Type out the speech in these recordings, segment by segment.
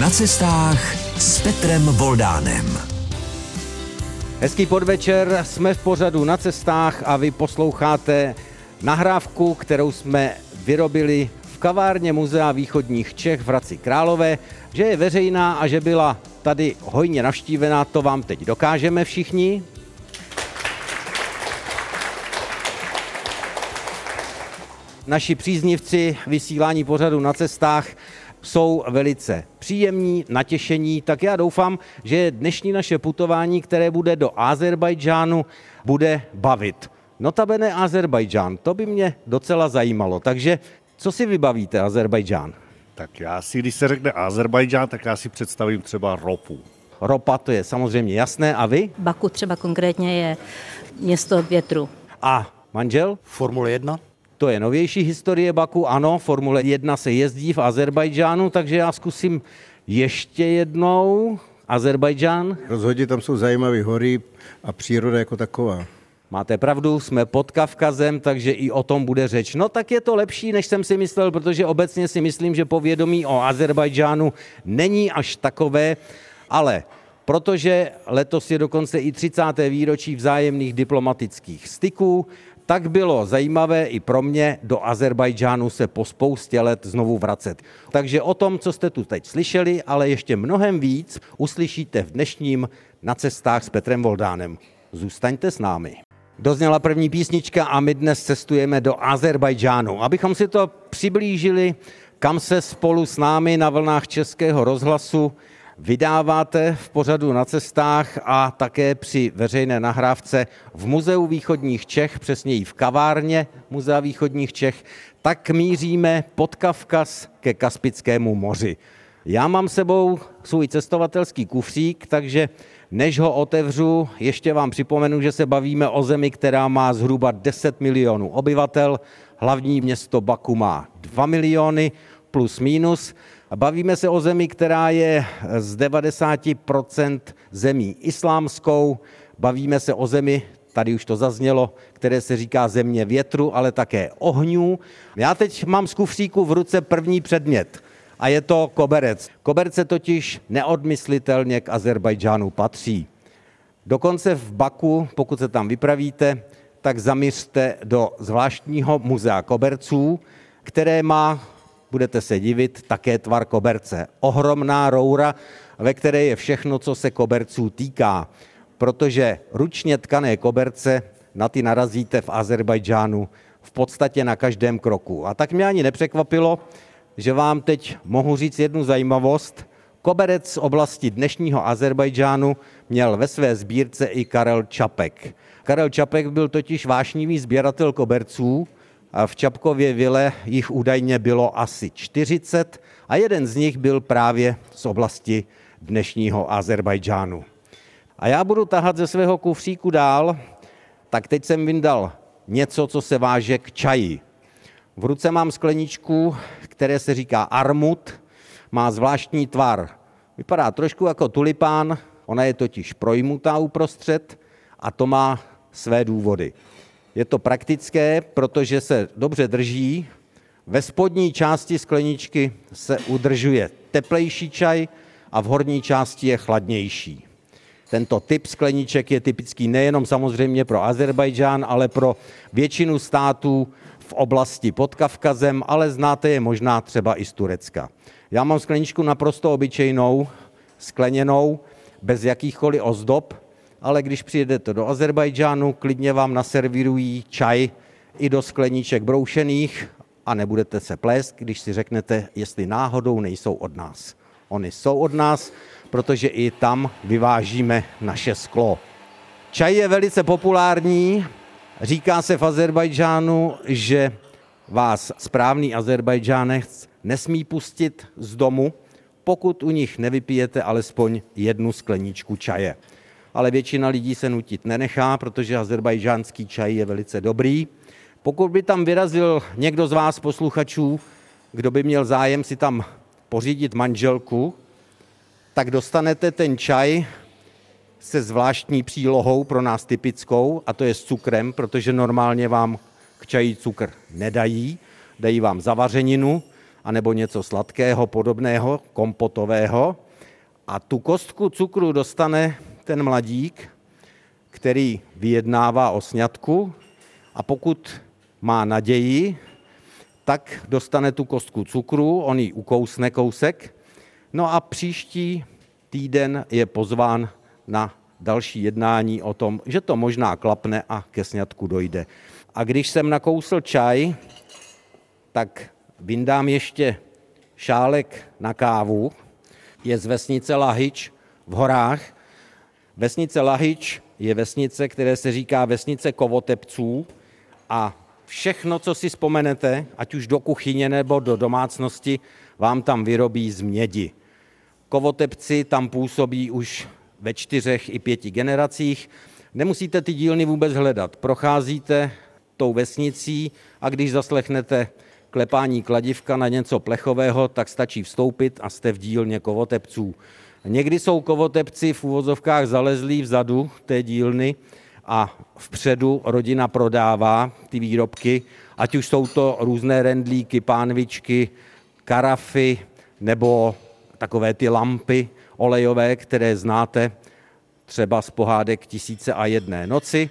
Na cestách s Petrem Voldánem. Hezký podvečer, jsme v pořadu na cestách a vy posloucháte nahrávku, kterou jsme vyrobili v kavárně Muzea východních Čech v Hradci Králové, že je veřejná a že byla tady hojně navštívená, to vám teď dokážeme všichni. Naši příznivci vysílání pořadu na cestách jsou velice příjemní, natěšení, tak já doufám, že dnešní naše putování, které bude do Azerbajdžánu, bude bavit. Notabene Azerbajdžán, to by mě docela zajímalo. Takže co si vybavíte Azerbajdžán? Tak já si, když se řekne Azerbajdžán, tak já si představím třeba ropu. Ropa, to je samozřejmě jasné. A vy? Baku třeba konkrétně je město větru. A manžel? Formule 1? To je novější historie Baku, ano, Formule 1 se jezdí v Azerbajdžánu, takže já zkusím ještě jednou. Azerbajdžán. Rozhodně tam jsou zajímavé hory a příroda jako taková. Máte pravdu, jsme pod Kavkazem, takže i o tom bude řeč. No tak je to lepší, než jsem si myslel, protože obecně si myslím, že povědomí o Azerbajdžánu není až takové, ale protože letos je dokonce i 30. výročí vzájemných diplomatických styků, tak bylo zajímavé i pro mě do Azerbajdžánu se po spoustě let znovu vracet. Takže o tom, co jste tu teď slyšeli, ale ještě mnohem víc uslyšíte v dnešním Na cestách s Petrem Voldánem. Zůstaňte s námi. Dozněla první písnička a my dnes cestujeme do Azerbajdžánu. Abychom si to přiblížili, kam se spolu s námi na vlnách Českého rozhlasu vydáváte v pořadu na cestách a také při veřejné nahrávce v Muzeu východních Čech, přesněji v kavárně Muzea východních Čech, tak míříme pod Kavkaz ke Kaspickému moři. Já mám sebou svůj cestovatelský kufřík, takže než ho otevřu, ještě vám připomenu, že se bavíme o zemi, která má zhruba 10 milionů obyvatel. Hlavní město Baku má 2 miliony plus minus. Bavíme se o zemi, která je z 90% zemí islámskou. Bavíme se o zemi, tady už to zaznělo, které se říká země větru, ale také ohňů. Já teď mám z kufříku v ruce první předmět a je to koberec. Koberce totiž neodmyslitelně k Azerbajdžánu patří. Dokonce v Baku, pokud se tam vypravíte, tak zamířte do zvláštního muzea koberců, které má budete se divit, také tvar koberce. Ohromná roura, ve které je všechno, co se koberců týká. Protože ručně tkané koberce na ty narazíte v Azerbajdžánu v podstatě na každém kroku. A tak mě ani nepřekvapilo, že vám teď mohu říct jednu zajímavost. Koberec z oblasti dnešního Azerbajdžánu měl ve své sbírce i Karel Čapek. Karel Čapek byl totiž vášnivý sběratel koberců, v Čapkově vile jich údajně bylo asi 40 a jeden z nich byl právě z oblasti dnešního Azerbajdžánu. A já budu tahat ze svého kufříku dál, tak teď jsem vyndal něco, co se váže k čaji. V ruce mám skleničku, které se říká armut, má zvláštní tvar. Vypadá trošku jako tulipán, ona je totiž projmutá uprostřed a to má své důvody. Je to praktické, protože se dobře drží. Ve spodní části skleničky se udržuje teplejší čaj a v horní části je chladnější. Tento typ skleniček je typický nejenom samozřejmě pro Azerbajdžán, ale pro většinu států v oblasti pod Kavkazem, ale znáte je možná třeba i z Turecka. Já mám skleničku naprosto obyčejnou, skleněnou, bez jakýchkoliv ozdob, ale když přijedete do Azerbajdžánu, klidně vám naservírují čaj i do skleníček broušených a nebudete se plést, když si řeknete, jestli náhodou nejsou od nás. Oni jsou od nás, protože i tam vyvážíme naše sklo. Čaj je velice populární. Říká se v Azerbajdžánu, že vás správný Azerbajdžánec nesmí pustit z domu, pokud u nich nevypijete alespoň jednu skleničku čaje ale většina lidí se nutit nenechá, protože azerbajžánský čaj je velice dobrý. Pokud by tam vyrazil někdo z vás posluchačů, kdo by měl zájem si tam pořídit manželku, tak dostanete ten čaj se zvláštní přílohou pro nás typickou, a to je s cukrem, protože normálně vám k čaji cukr nedají, dají vám zavařeninu anebo něco sladkého, podobného, kompotového. A tu kostku cukru dostane ten mladík, který vyjednává o sňatku a pokud má naději, tak dostane tu kostku cukru, on ji ukousne kousek, no a příští týden je pozván na další jednání o tom, že to možná klapne a ke sňatku dojde. A když jsem nakousl čaj, tak vyndám ještě šálek na kávu. Je z vesnice Lahyč v horách. Vesnice Lahyč je vesnice, které se říká vesnice kovotepců a všechno, co si vzpomenete, ať už do kuchyně nebo do domácnosti, vám tam vyrobí z mědi. Kovotepci tam působí už ve čtyřech i pěti generacích. Nemusíte ty dílny vůbec hledat. Procházíte tou vesnicí a když zaslechnete klepání kladivka na něco plechového, tak stačí vstoupit a jste v dílně kovotepců. Někdy jsou kovotepci v úvozovkách zalezlí vzadu té dílny a vpředu rodina prodává ty výrobky, ať už jsou to různé rendlíky, pánvičky, karafy nebo takové ty lampy olejové, které znáte třeba z pohádek Tisíce a jedné noci.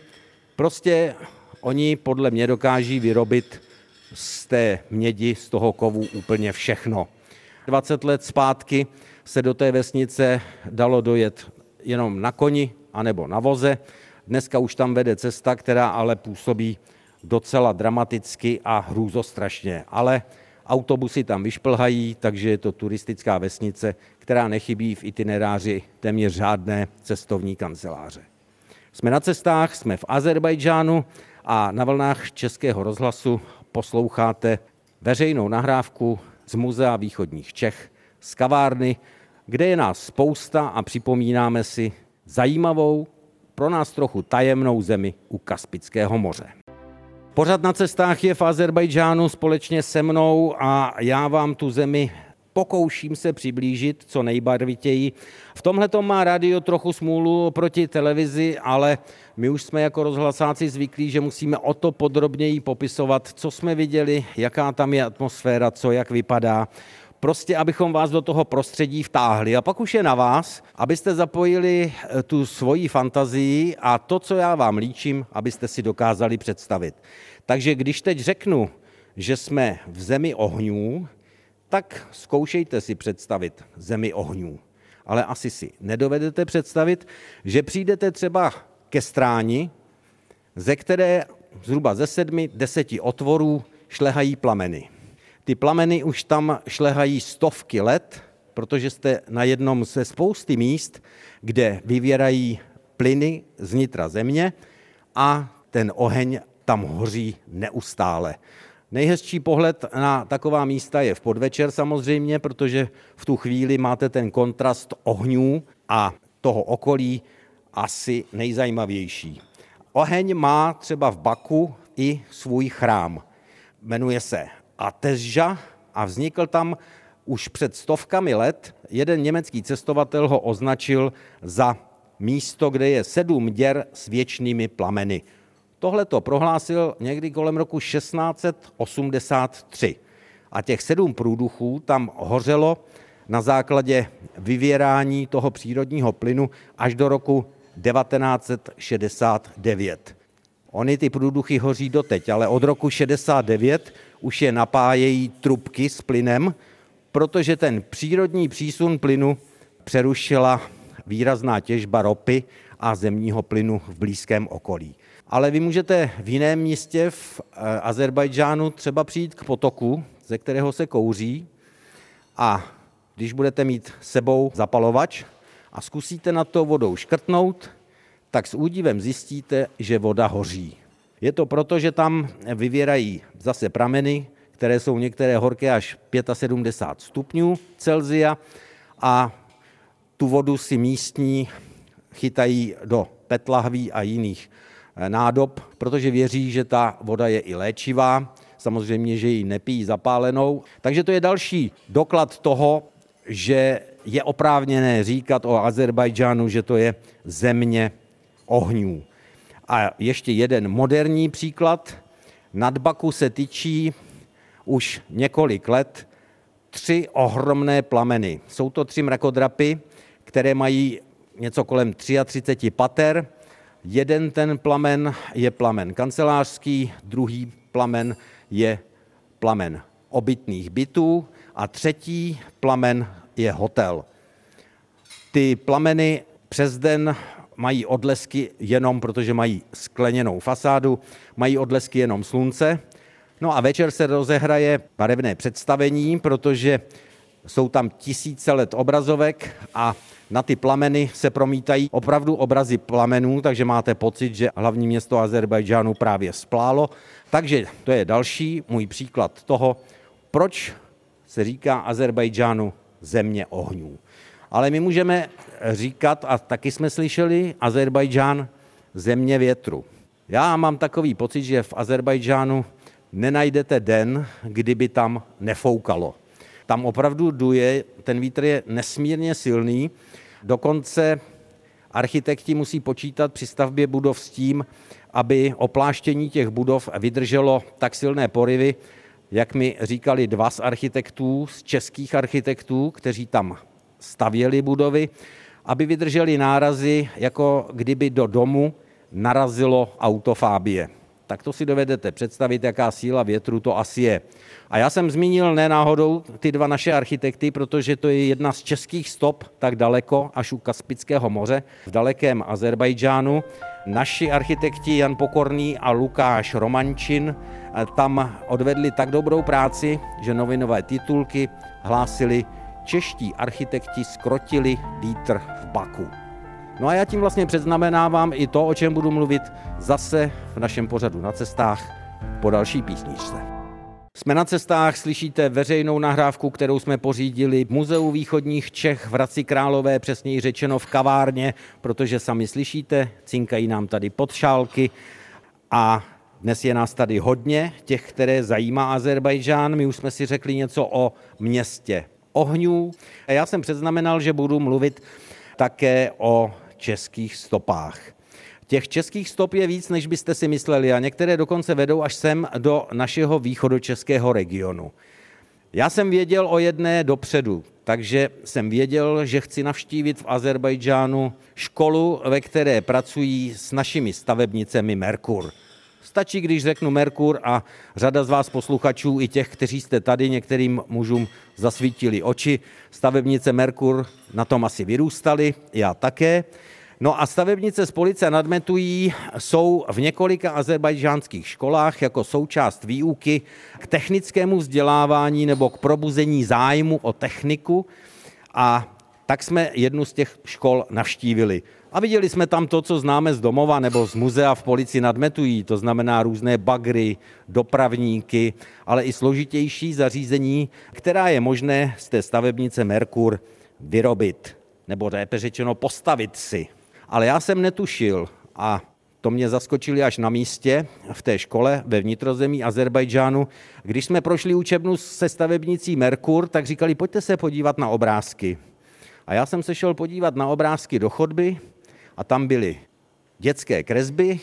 Prostě oni podle mě dokáží vyrobit z té mědi, z toho kovu úplně všechno. 20 let zpátky se do té vesnice dalo dojet jenom na koni anebo na voze. Dneska už tam vede cesta, která ale působí docela dramaticky a hrůzostrašně. Ale autobusy tam vyšplhají, takže je to turistická vesnice, která nechybí v itineráři téměř žádné cestovní kanceláře. Jsme na cestách, jsme v Azerbajdžánu a na vlnách Českého rozhlasu posloucháte veřejnou nahrávku z Muzea východních Čech, z kavárny, kde je nás spousta a připomínáme si zajímavou, pro nás trochu tajemnou zemi u Kaspického moře. Pořad na cestách je v Azerbajdžánu společně se mnou a já vám tu zemi pokouším se přiblížit co nejbarvitěji. V tomhle to má rádio trochu smůlu proti televizi, ale my už jsme jako rozhlasáci zvyklí, že musíme o to podrobněji popisovat, co jsme viděli, jaká tam je atmosféra, co jak vypadá prostě abychom vás do toho prostředí vtáhli. A pak už je na vás, abyste zapojili eh, tu svoji fantazii a to, co já vám líčím, abyste si dokázali představit. Takže když teď řeknu, že jsme v zemi ohňů, tak zkoušejte si představit zemi ohňů. Ale asi si nedovedete představit, že přijdete třeba ke stráni, ze které zhruba ze sedmi, deseti otvorů šlehají plameny. Ty plameny už tam šlehají stovky let, protože jste na jednom ze spousty míst, kde vyvěrají plyny z nitra země a ten oheň tam hoří neustále. Nejhezčí pohled na taková místa je v podvečer samozřejmě, protože v tu chvíli máte ten kontrast ohňů a toho okolí asi nejzajímavější. Oheň má třeba v Baku i svůj chrám. Jmenuje se Atezža a vznikl tam už před stovkami let. Jeden německý cestovatel ho označil za místo, kde je sedm děr s věčnými plameny. Tohle to prohlásil někdy kolem roku 1683. A těch sedm průduchů tam hořelo na základě vyvěrání toho přírodního plynu až do roku 1969. Ony ty průduchy hoří doteď, ale od roku 69 už je napájejí trubky s plynem, protože ten přírodní přísun plynu přerušila výrazná těžba ropy a zemního plynu v blízkém okolí. Ale vy můžete v jiném místě v eh, Azerbajdžánu třeba přijít k potoku, ze kterého se kouří a když budete mít sebou zapalovač a zkusíte na to vodou škrtnout, tak s údivem zjistíte, že voda hoří. Je to proto, že tam vyvěrají zase prameny, které jsou některé horké až 75 stupňů Celzia a tu vodu si místní chytají do petlahví a jiných nádob, protože věří, že ta voda je i léčivá, samozřejmě, že ji nepijí zapálenou. Takže to je další doklad toho, že je oprávněné říkat o Azerbajdžánu, že to je země ohňů. A ještě jeden moderní příklad. Nad Baku se tyčí už několik let tři ohromné plameny. Jsou to tři mrakodrapy, které mají něco kolem 33 pater. Jeden ten plamen je plamen kancelářský, druhý plamen je plamen obytných bytů a třetí plamen je hotel. Ty plameny přes den mají odlesky jenom, protože mají skleněnou fasádu, mají odlesky jenom slunce. No a večer se rozehraje barevné představení, protože jsou tam tisíce let obrazovek a na ty plameny se promítají opravdu obrazy plamenů, takže máte pocit, že hlavní město Azerbajdžánu právě splálo. Takže to je další můj příklad toho, proč se říká Azerbajdžánu země ohňů. Ale my můžeme říkat, a taky jsme slyšeli, Azerbajdžán země větru. Já mám takový pocit, že v Azerbajdžánu nenajdete den, kdyby tam nefoukalo. Tam opravdu duje, ten vítr je nesmírně silný, dokonce architekti musí počítat při stavbě budov s tím, aby opláštění těch budov vydrželo tak silné porivy, jak mi říkali dva z architektů, z českých architektů, kteří tam stavěli budovy, aby vydrželi nárazy, jako kdyby do domu narazilo autofábie. Tak to si dovedete představit, jaká síla větru to asi je. A já jsem zmínil nenáhodou ty dva naše architekty, protože to je jedna z českých stop tak daleko, až u Kaspického moře, v dalekém Azerbajdžánu. Naši architekti Jan Pokorný a Lukáš Romančin tam odvedli tak dobrou práci, že novinové titulky hlásili čeští architekti skrotili vítr v Baku. No a já tím vlastně předznamenávám i to, o čem budu mluvit zase v našem pořadu na cestách po další písničce. Jsme na cestách, slyšíte veřejnou nahrávku, kterou jsme pořídili v Muzeu východních Čech v Hradci Králové, přesněji řečeno v kavárně, protože sami slyšíte, cinkají nám tady podšálky a dnes je nás tady hodně, těch, které zajímá Azerbajdžán. My už jsme si řekli něco o městě ohňů. A já jsem předznamenal, že budu mluvit také o českých stopách. Těch českých stop je víc, než byste si mysleli a některé dokonce vedou až sem do našeho východočeského regionu. Já jsem věděl o jedné dopředu, takže jsem věděl, že chci navštívit v Azerbajdžánu školu, ve které pracují s našimi stavebnicemi Merkur. Stačí, když řeknu Merkur a řada z vás posluchačů, i těch, kteří jste tady, některým mužům zasvítili oči. Stavebnice Merkur na tom asi vyrůstali, já také. No a stavebnice z Police nadmetují jsou v několika azerbajdžánských školách jako součást výuky k technickému vzdělávání nebo k probuzení zájmu o techniku a tak jsme jednu z těch škol navštívili. A viděli jsme tam to, co známe z domova nebo z muzea v Polici nadmetují, to znamená různé bagry, dopravníky, ale i složitější zařízení, která je možné z té stavebnice Merkur vyrobit, nebo lépe řečeno postavit si. Ale já jsem netušil a to mě zaskočili až na místě v té škole ve vnitrozemí Azerbajdžánu. Když jsme prošli učebnu se stavebnicí Merkur, tak říkali, pojďte se podívat na obrázky. A já jsem se šel podívat na obrázky do chodby a tam byly dětské kresby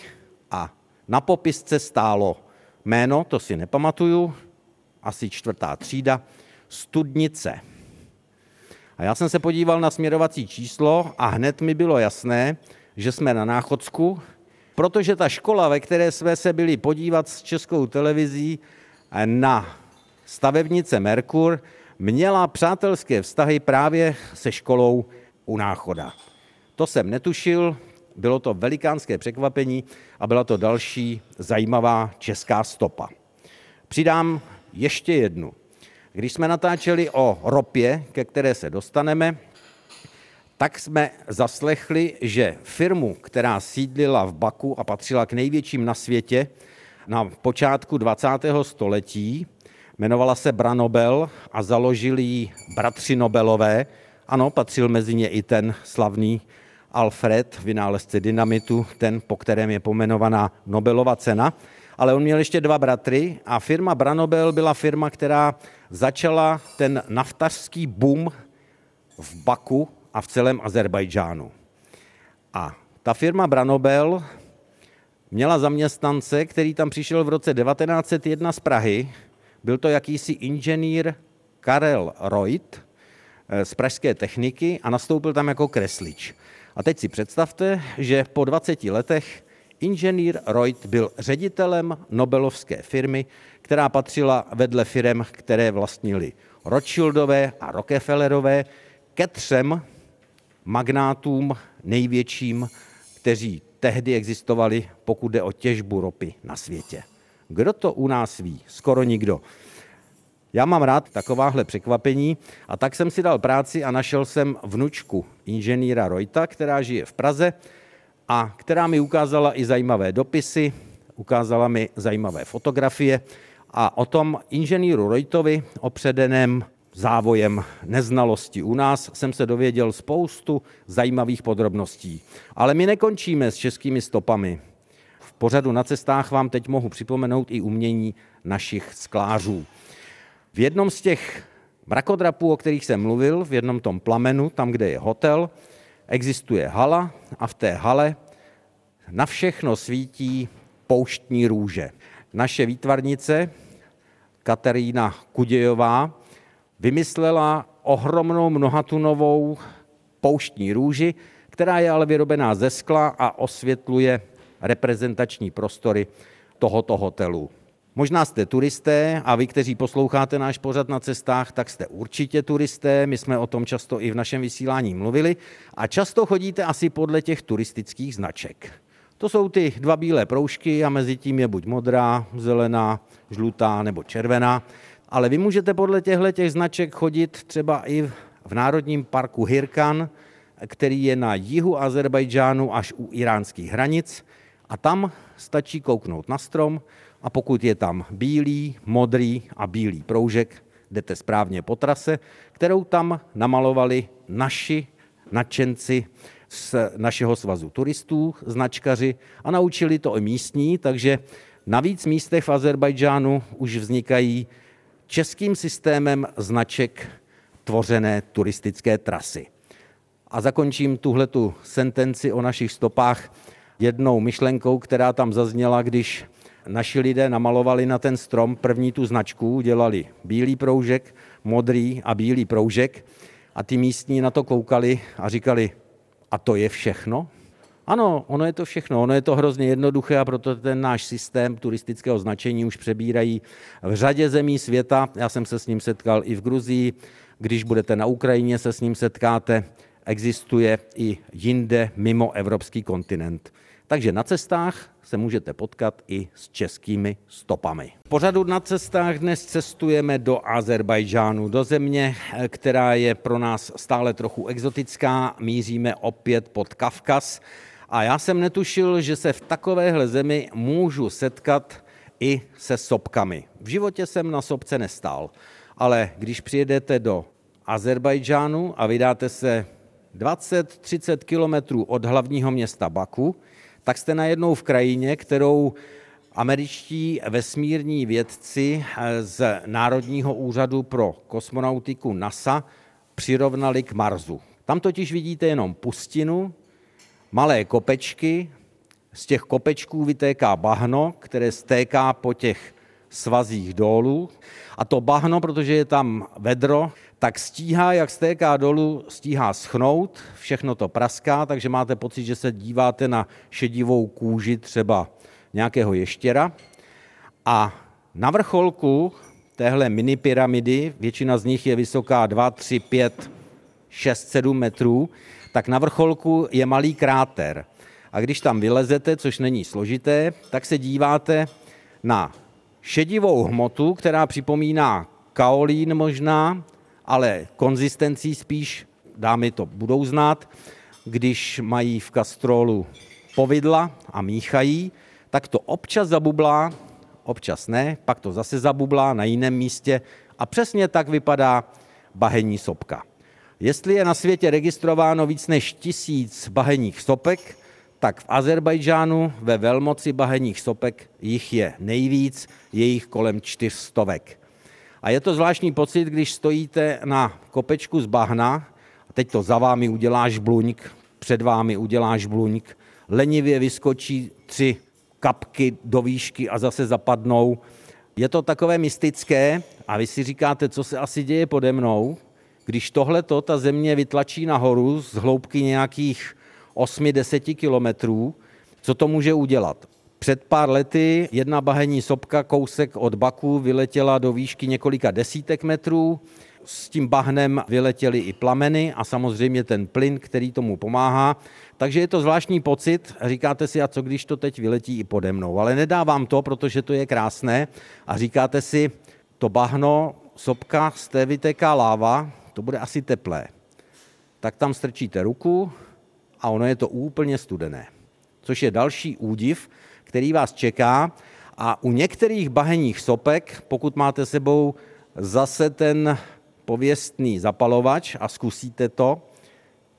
a na popisce stálo jméno, to si nepamatuju, asi čtvrtá třída, studnice. A já jsem se podíval na směrovací číslo a hned mi bylo jasné, že jsme na Náchodsku, protože ta škola, ve které jsme se byli podívat s českou televizí na stavebnice Merkur, měla přátelské vztahy právě se školou u Náchoda. To jsem netušil, bylo to velikánské překvapení a byla to další zajímavá česká stopa. Přidám ještě jednu. Když jsme natáčeli o ropě, ke které se dostaneme, tak jsme zaslechli, že firmu, která sídlila v Baku a patřila k největším na světě na počátku 20. století, jmenovala se Branobel a založili ji bratři Nobelové. Ano, patřil mezi ně i ten slavný Alfred, vynálezce dynamitu, ten, po kterém je pomenovaná Nobelova cena, ale on měl ještě dva bratry a firma Branobel byla firma, která začala ten naftařský boom v Baku a v celém Azerbajdžánu. A ta firma Branobel měla zaměstnance, který tam přišel v roce 1901 z Prahy. Byl to jakýsi inženýr Karel Reut eh, z pražské techniky a nastoupil tam jako kreslič. A teď si představte, že po 20 letech inženýr Reut byl ředitelem Nobelovské firmy, která patřila vedle firm, které vlastnili Rothschildové a Rockefellerové, ke třem magnátům největším, kteří tehdy existovali, pokud jde o těžbu ropy na světě. Kdo to u nás ví? Skoro nikdo. Já mám rád takováhle překvapení a tak jsem si dal práci a našel jsem vnučku inženýra Rojta, která žije v Praze a která mi ukázala i zajímavé dopisy, ukázala mi zajímavé fotografie a o tom inženýru Rojtovi, opředeném závojem neznalosti u nás, jsem se dověděl spoustu zajímavých podrobností. Ale my nekončíme s českými stopami. Pořadu na cestách vám teď mohu připomenout i umění našich sklářů. V jednom z těch mrakodrapů, o kterých jsem mluvil, v jednom tom plamenu, tam, kde je hotel, existuje hala a v té hale na všechno svítí pouštní růže. Naše výtvarnice Katerína Kudějová vymyslela ohromnou mnohatunovou pouštní růži, která je ale vyrobená ze skla a osvětluje reprezentační prostory tohoto hotelu. Možná jste turisté a vy, kteří posloucháte náš pořad na cestách, tak jste určitě turisté. My jsme o tom často i v našem vysílání mluvili a často chodíte asi podle těch turistických značek. To jsou ty dva bílé proužky a mezi tím je buď modrá, zelená, žlutá nebo červená. Ale vy můžete podle těchto těch značek chodit třeba i v Národním parku Hirkan, který je na jihu Azerbajdžánu až u iránských hranic a tam stačí kouknout na strom a pokud je tam bílý, modrý a bílý proužek, jdete správně po trase, kterou tam namalovali naši nadšenci z našeho svazu turistů, značkaři a naučili to i místní, takže na víc místech v Azerbajdžánu už vznikají českým systémem značek tvořené turistické trasy. A zakončím tuhletu sentenci o našich stopách jednou myšlenkou, která tam zazněla, když naši lidé namalovali na ten strom první tu značku, dělali bílý proužek, modrý a bílý proužek a ty místní na to koukali a říkali, a to je všechno? Ano, ono je to všechno, ono je to hrozně jednoduché a proto ten náš systém turistického značení už přebírají v řadě zemí světa. Já jsem se s ním setkal i v Gruzii, když budete na Ukrajině, se s ním setkáte. Existuje i jinde mimo evropský kontinent. Takže na cestách se můžete potkat i s českými stopami. Pořadu na cestách dnes cestujeme do Azerbajdžánu, do země, která je pro nás stále trochu exotická. Míříme opět pod Kavkaz. A já jsem netušil, že se v takovéhle zemi můžu setkat i se sopkami. V životě jsem na sopce nestál, ale když přijedete do Azerbajdžánu a vydáte se 20-30 kilometrů od hlavního města Baku, tak jste najednou v krajině, kterou američtí vesmírní vědci z Národního úřadu pro kosmonautiku NASA přirovnali k Marsu. Tam totiž vidíte jenom pustinu, malé kopečky, z těch kopečků vytéká bahno, které stéká po těch svazích dolů. A to bahno, protože je tam vedro, tak stíhá, jak stéká dolů, stíhá schnout, všechno to praská, takže máte pocit, že se díváte na šedivou kůži třeba nějakého ještěra. A na vrcholku téhle mini pyramidy, většina z nich je vysoká 2, 3, 5, 6, 7 metrů, tak na vrcholku je malý kráter. A když tam vylezete, což není složité, tak se díváte na šedivou hmotu, která připomíná kaolín možná, ale konzistencí spíš, dámy to budou znát, když mají v kastrolu povidla a míchají, tak to občas zabublá, občas ne, pak to zase zabublá na jiném místě a přesně tak vypadá bahenní sopka. Jestli je na světě registrováno víc než tisíc bahenních sopek, tak v Azerbajdžánu ve velmoci bahenních sopek jich je nejvíc, je jich kolem čtyřstovek. A je to zvláštní pocit, když stojíte na kopečku z bahna, a teď to za vámi uděláš bluňk, před vámi uděláš bluňk, lenivě vyskočí tři kapky do výšky a zase zapadnou. Je to takové mystické a vy si říkáte, co se asi děje pode mnou, když tohleto ta země vytlačí nahoru z hloubky nějakých 8-10 kilometrů, co to může udělat? Před pár lety jedna bahenní sopka kousek od Baku vyletěla do výšky několika desítek metrů, s tím bahnem vyletěly i plameny a samozřejmě ten plyn, který tomu pomáhá. Takže je to zvláštní pocit, říkáte si, a co když to teď vyletí i pode mnou. Ale nedávám to, protože to je krásné a říkáte si, to bahno, sopka, z té vytéká láva, to bude asi teplé. Tak tam strčíte ruku a ono je to úplně studené. Což je další údiv, který vás čeká. A u některých bahenních sopek, pokud máte sebou zase ten pověstný zapalovač a zkusíte to,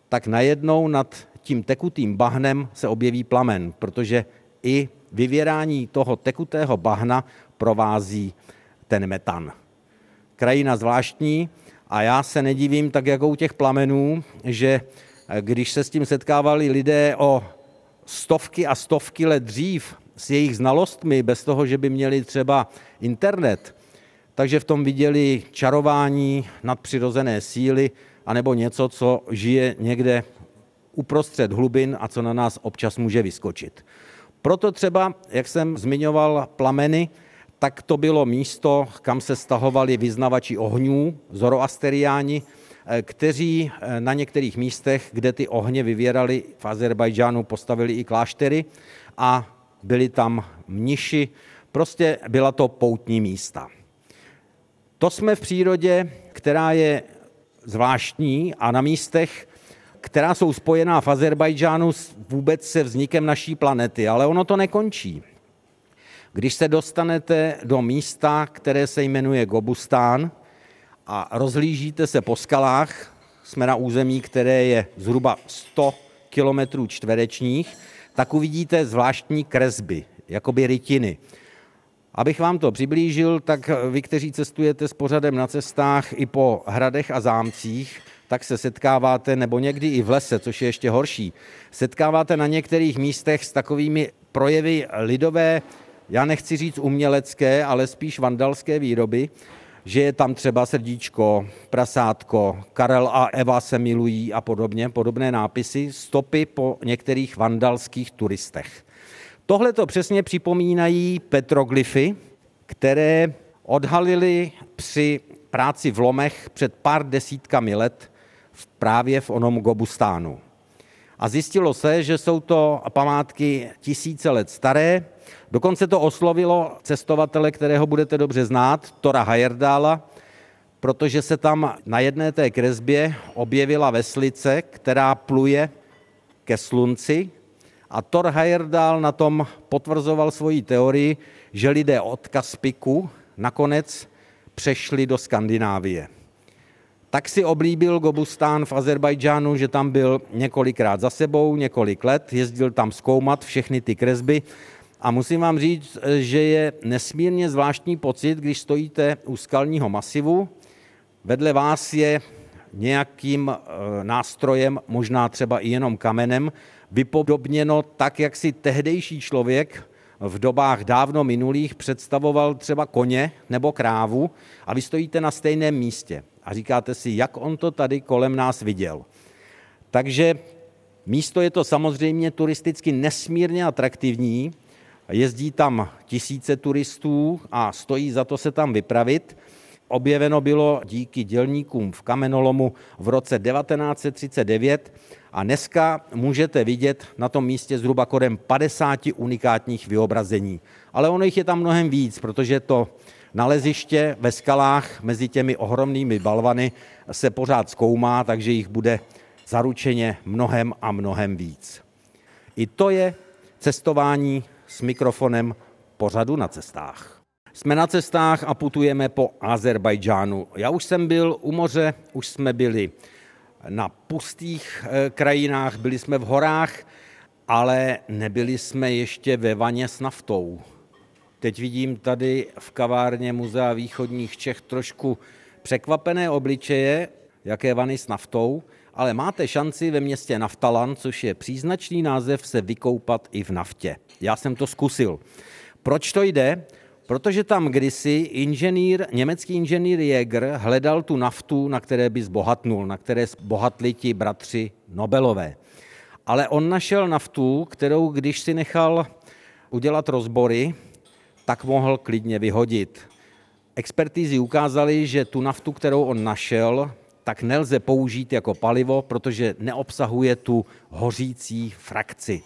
tak najednou nad tím tekutým bahnem se objeví plamen, protože i vyvěrání toho tekutého bahna provází ten metan. Krajina zvláštní a já se nedivím tak jako u těch plamenů, že když se s tím setkávali lidé o stovky a stovky let dřív s jejich znalostmi, bez toho, že by měli třeba internet, takže v tom viděli čarování nadpřirozené síly, anebo něco, co žije někde uprostřed hlubin a co na nás občas může vyskočit. Proto třeba, jak jsem zmiňoval plameny, tak to bylo místo, kam se stahovali vyznavači ohňů, zoroasteriáni, eh, kteří eh, na některých místech, kde ty ohně vyvěrali v Azerbajdžánu, postavili i kláštery a byli tam mniši. Prostě byla to poutní místa. To jsme v přírodě, která je zvláštní a na místech, která jsou spojená v Azerbajdžánu vůbec se vznikem naší planety. Ale ono to nekončí. Když se dostanete do místa, které se jmenuje Gobustán a rozlížíte se po skalách, jsme na území, které je zhruba 100 kilometrů čtverečních, tak uvidíte zvláštní kresby, jakoby rytiny. Abych vám to přiblížil, tak vy, kteří cestujete s pořadem na cestách i po hradech a zámcích, tak se setkáváte, nebo někdy i v lese, což je ještě horší, setkáváte na některých místech s takovými projevy lidové, já nechci říct umělecké, ale spíš vandalské výroby, že je tam třeba srdíčko, prasátko, Karel a Eva se milují a podobně, podobné nápisy, stopy po některých vandalských turistech. Tohle to přesně připomínají petroglyfy, které odhalili při práci v lomech před pár desítkami let právě v onom Gobustánu. A zjistilo se, že jsou to památky tisíce let staré. Dokonce to oslovilo cestovatele, kterého budete dobře znát, Tora Hajerdála, protože se tam na jedné té kresbě objevila veslice, která pluje ke slunci a Thor Heyerdahl na tom potvrzoval svoji teorii, že lidé od Kaspiku nakonec přešli do Skandinávie. Tak si oblíbil Gobustán v Azerbajdžánu, že tam byl několikrát za sebou, několik let, jezdil tam zkoumat všechny ty kresby. A musím vám říct, že je nesmírně zvláštní pocit, když stojíte u skalního masivu, vedle vás je nějakým eh, nástrojem, možná třeba i jenom kamenem, vypodobněno tak, jak si tehdejší člověk v dobách dávno minulých představoval třeba koně nebo krávu. A vy stojíte na stejném místě a říkáte si, jak on to tady kolem nás viděl. Takže místo je to samozřejmě turisticky nesmírně atraktivní, jezdí tam tisíce turistů a stojí za to se tam vypravit. Objeveno bylo díky dělníkům v kamenolomu v roce 1939 a dneska můžete vidět na tom místě zhruba kodem 50 unikátních vyobrazení. Ale ono jich je tam mnohem víc, protože to naleziště ve skalách mezi těmi ohromnými balvany se pořád zkoumá, takže jich bude zaručeně mnohem a mnohem víc. I to je cestování s mikrofonem pořadu na cestách. Jsme na cestách a putujeme po Azerbajdžánu. Já už jsem byl u moře, už jsme byli na pustých eh, krajinách, byli jsme v horách, ale nebyli jsme ještě ve vaně s naftou. Teď vidím tady v kavárně Muzea východních Čech trošku překvapené obličeje, jaké vany s naftou, ale máte šanci ve městě Naftalan, což je příznačný název, se vykoupat i v naftě. Já jsem to zkusil. Proč to jde? Protože tam kdysi inženýr, německý inženýr Jäger hledal tu naftu, na které by zbohatnul, na které zbohatli ti bratři Nobelové. Ale on našel naftu, kterou když si nechal udělat rozbory, tak mohl klidně vyhodit. Expertízy ukázaly, že tu naftu, kterou on našel, tak nelze použít jako palivo, protože neobsahuje tu hořící frakci.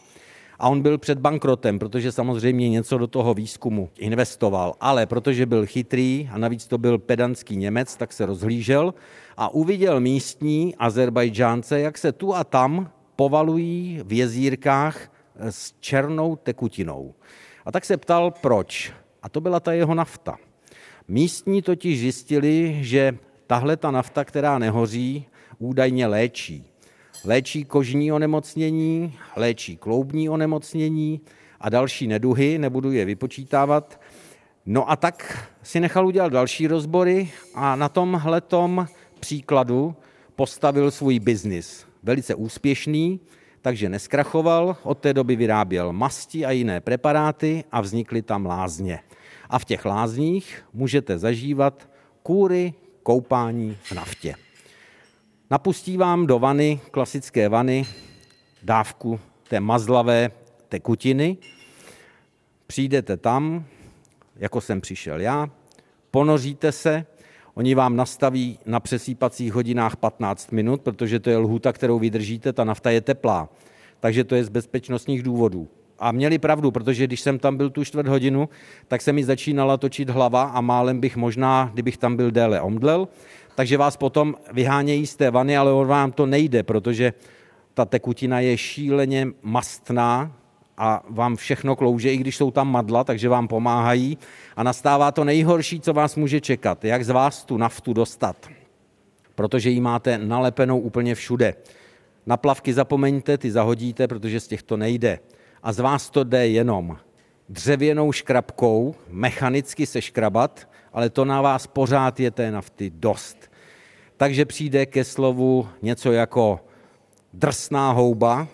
A on byl před bankrotem, protože samozřejmě něco do toho výzkumu investoval, ale protože byl chytrý a navíc to byl pedantský Němec, tak se rozhlížel a uviděl místní Azerbajdžánce, jak se tu a tam povalují v jezírkách s černou tekutinou. A tak se ptal, proč. A to byla ta jeho nafta. Místní totiž zjistili, že tahle ta nafta, která nehoří, údajně léčí. Léčí kožní onemocnění, léčí kloubní onemocnění a další neduhy, nebudu je vypočítávat. No a tak si nechal udělat další rozbory a na tomhletom příkladu postavil svůj biznis. Velice úspěšný, takže neskrachoval, od té doby vyráběl masti a jiné preparáty a vznikly tam lázně. A v těch lázních můžete zažívat kůry, koupání v naftě. Napustí vám do vany, klasické vany, dávku té mazlavé tekutiny, přijdete tam, jako jsem přišel já, ponoříte se, oni vám nastaví na přesýpacích hodinách 15 minut, protože to je lhůta, kterou vydržíte, ta nafta je teplá. Takže to je z bezpečnostních důvodů. A měli pravdu, protože když jsem tam byl tu čtvrt hodinu, tak se mi začínala točit hlava a málem bych možná, kdybych tam byl déle, omdlel. Takže vás potom vyhánějí z té vany, ale on vám to nejde, protože ta tekutina je šíleně mastná a vám všechno klouže, i když jsou tam madla, takže vám pomáhají. A nastává to nejhorší, co vás může čekat, jak z vás tu naftu dostat. Protože ji máte nalepenou úplně všude. Na plavky zapomeňte, ty zahodíte, protože z těch to nejde a z vás to jde jenom dřevěnou škrabkou, mechanicky se škrabat, ale to na vás pořád je té nafty dost. Takže přijde ke slovu něco jako drsná houba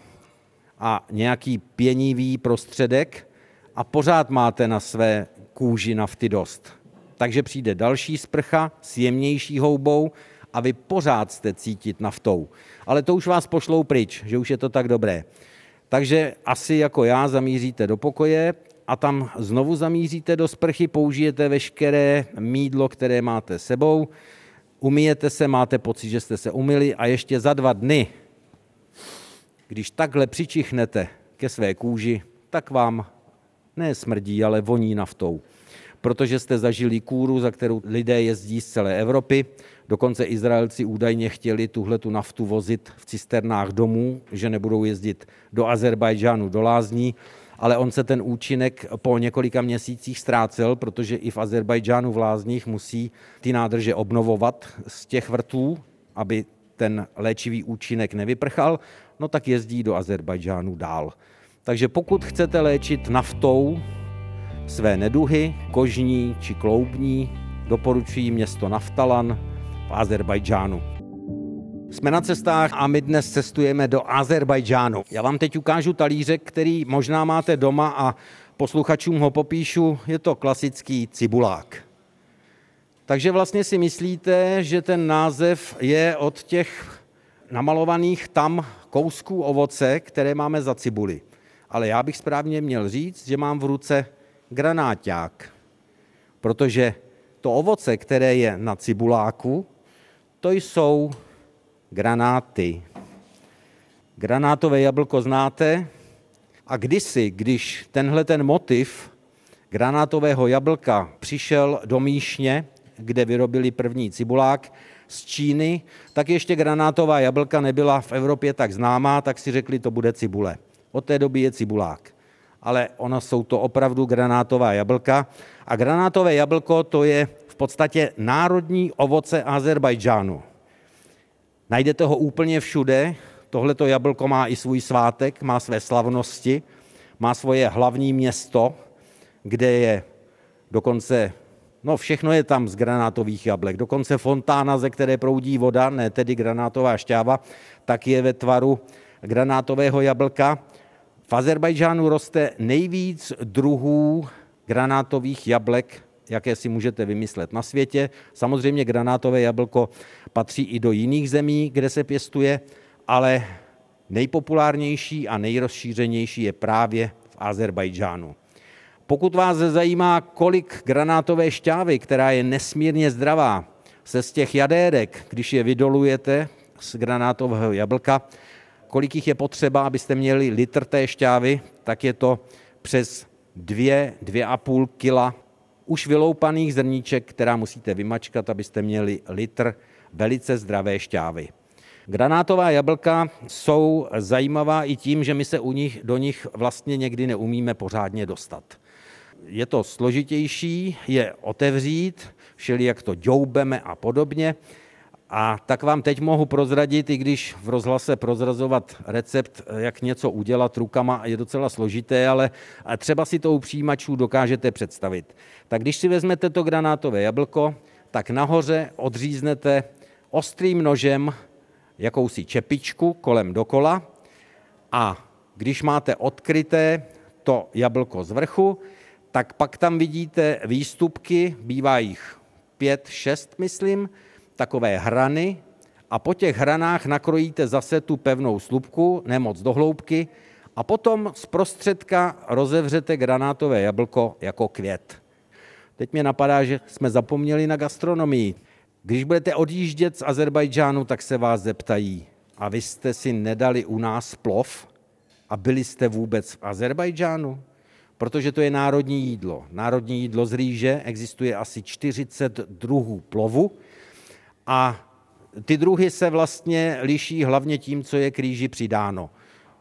a nějaký pěnivý prostředek a pořád máte na své kůži nafty dost. Takže přijde další sprcha s jemnější houbou a vy pořád jste cítit naftou. Ale to už vás pošlou pryč, že už je to tak dobré. Takže asi jako já zamíříte do pokoje a tam znovu zamíříte do sprchy, použijete veškeré mídlo, které máte sebou, umijete se, máte pocit, že jste se umili a ještě za dva dny, když takhle přičichnete ke své kůži, tak vám ne smrdí, ale voní naftou. Protože jste zažili kůru, za kterou lidé jezdí z celé Evropy, Dokonce Izraelci údajně chtěli tuhle tu naftu vozit v cisternách domů, že nebudou jezdit do Azerbajdžánu, do Lázní, ale on se ten účinek po několika měsících ztrácel, protože i v Azerbajdžánu v Lázních musí ty nádrže obnovovat z těch vrtů, aby ten léčivý účinek nevyprchal, no tak jezdí do Azerbajdžánu dál. Takže pokud chcete léčit naftou své neduhy, kožní či kloubní, doporučuji město Naftalan, Azerbajdžánu. Jsme na cestách a my dnes cestujeme do Azerbajdžánu. Já vám teď ukážu talířek, který možná máte doma a posluchačům ho popíšu. Je to klasický cibulák. Takže vlastně si myslíte, že ten název je od těch namalovaných tam kousků ovoce, které máme za cibuli. Ale já bych správně měl říct, že mám v ruce granáťák, protože to ovoce, které je na cibuláku, to jsou granáty. Granátové jablko znáte? A kdysi, když tenhle ten motiv granátového jablka přišel do Míšně, kde vyrobili první cibulák z Číny, tak ještě granátová jablka nebyla v Evropě tak známá, tak si řekli, to bude cibule. Od té doby je cibulák. Ale ono jsou to opravdu granátová jablka. A granátové jablko to je v podstatě národní ovoce Azerbajdžánu. Najdete ho úplně všude. Tohleto jablko má i svůj svátek, má své slavnosti, má svoje hlavní město, kde je dokonce, no všechno je tam z granátových jablek, dokonce fontána, ze které proudí voda, ne tedy granátová šťáva, tak je ve tvaru granátového jablka. V Azerbajdžánu roste nejvíc druhů granátových jablek, jaké si můžete vymyslet na světě. Samozřejmě granátové jablko patří i do jiných zemí, kde se pěstuje, ale nejpopulárnější a nejrozšířenější je právě v Azerbajdžánu. Pokud vás zajímá, kolik granátové šťávy, která je nesmírně zdravá, se z těch jadérek, když je vydolujete z granátového jablka, kolik jich je potřeba, abyste měli litr té šťávy, tak je to přes 2, 2,5 kila už vyloupaných zrníček, která musíte vymačkat, abyste měli litr velice zdravé šťávy. Granátová jablka jsou zajímavá i tím, že my se u nich, do nich vlastně někdy neumíme pořádně dostat. Je to složitější, je otevřít, všeli jak to ďoubeme a podobně. A tak vám teď mohu prozradit, i když v rozhlase prozrazovat recept, jak něco udělat rukama je docela složité, ale třeba si to u přijímačů dokážete představit. Tak když si vezmete to granátové jablko, tak nahoře odříznete ostrým nožem jakousi čepičku kolem dokola a když máte odkryté to jablko z vrchu, tak pak tam vidíte výstupky, bývá jich pět, šest, myslím, takové hrany a po těch hranách nakrojíte zase tu pevnou slupku, nemoc do hloubky, a potom z prostředka rozevřete granátové jablko jako květ. Teď mě napadá, že jsme zapomněli na gastronomii. Když budete odjíždět z Azerbajdžánu, tak se vás zeptají, a vy jste si nedali u nás plov a byli jste vůbec v Azerbajdžánu? Protože to je národní jídlo. Národní jídlo z rýže existuje asi 40 druhů plovu a ty druhy se vlastně liší hlavně tím, co je k rýži přidáno.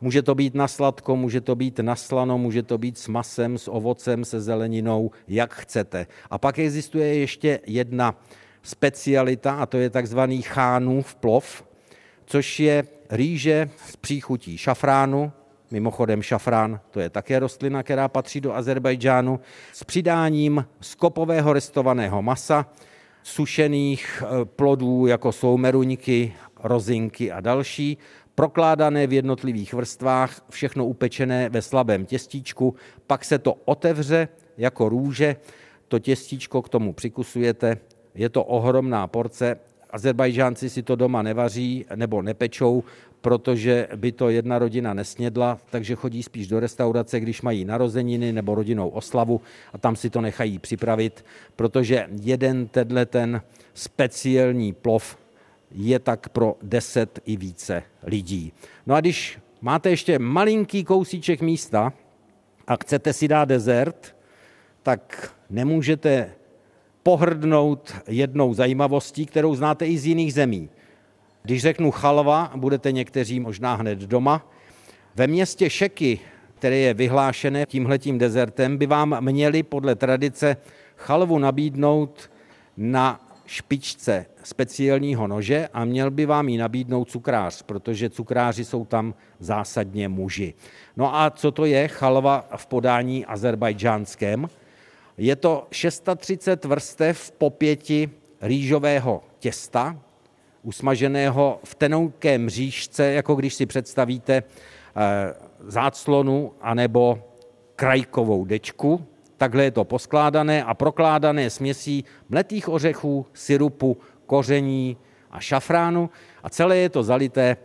Může to být na sladko, může to být na slano, může to být s masem, s ovocem, se zeleninou, jak chcete. A pak existuje ještě jedna specialita a to je takzvaný chánův plov, což je rýže s příchutí šafránu, mimochodem šafrán, to je také rostlina, která patří do Azerbajdžánu, s přidáním skopového restovaného masa, sušených eh, plodů, jako jsou meruňky, rozinky a další, prokládané v jednotlivých vrstvách, všechno upečené ve slabém těstíčku, pak se to otevře jako růže, to těstíčko k tomu přikusujete je to ohromná porce. Azerbajžánci si to doma nevaří nebo nepečou, protože by to jedna rodina nesnědla, takže chodí spíš do restaurace, když mají narozeniny nebo rodinou oslavu a tam si to nechají připravit, protože jeden tenhle ten speciální plov je tak pro deset i více lidí. No a když máte ještě malinký kousíček místa a chcete si dát dezert, tak nemůžete pohrdnout jednou zajímavostí, kterou znáte i z jiných zemí. Když řeknu chalva, budete někteří možná hned doma. Ve městě Šeky, které je vyhlášené tímhletím dezertem, by vám měli podle tradice chalvu nabídnout na špičce speciálního nože a měl by vám ji nabídnout cukrář, protože cukráři jsou tam zásadně muži. No a co to je chalva v podání azerbajdžánském? Je to 630 vrstev po pěti rýžového těsta, usmaženého v tenoukém mřížce, jako když si představíte eh, záclonu anebo krajkovou dečku. Takhle je to poskládané a prokládané směsí mletých ořechů, syrupu, koření a šafránu a celé je to zalité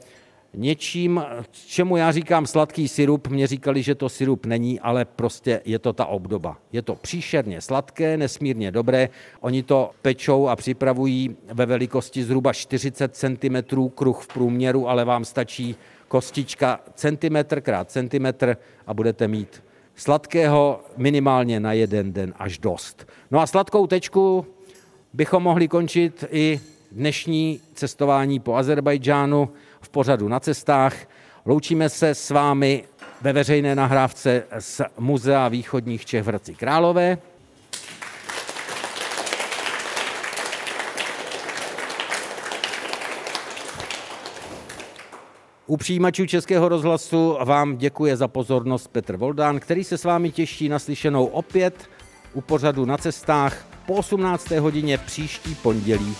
něčím, čemu já říkám sladký syrup, mě říkali, že to syrup není, ale prostě je to ta obdoba. Je to příšerně sladké, nesmírně dobré. Oni to pečou a připravují ve velikosti zhruba 40 cm kruh v průměru, ale vám stačí kostička centimetr krát centimetr a budete mít sladkého minimálně na jeden den až dost. No a sladkou tečku bychom mohli končit i dnešní cestování po Azerbajdžánu v pořadu na cestách. Loučíme se s vámi ve veřejné nahrávce z Muzea východních Čech v Hradci Králové. U přijímačů Českého rozhlasu vám děkuje za pozornost Petr Voldán, který se s vámi těší na slyšenou opět u pořadu na cestách po 18. hodině příští pondělí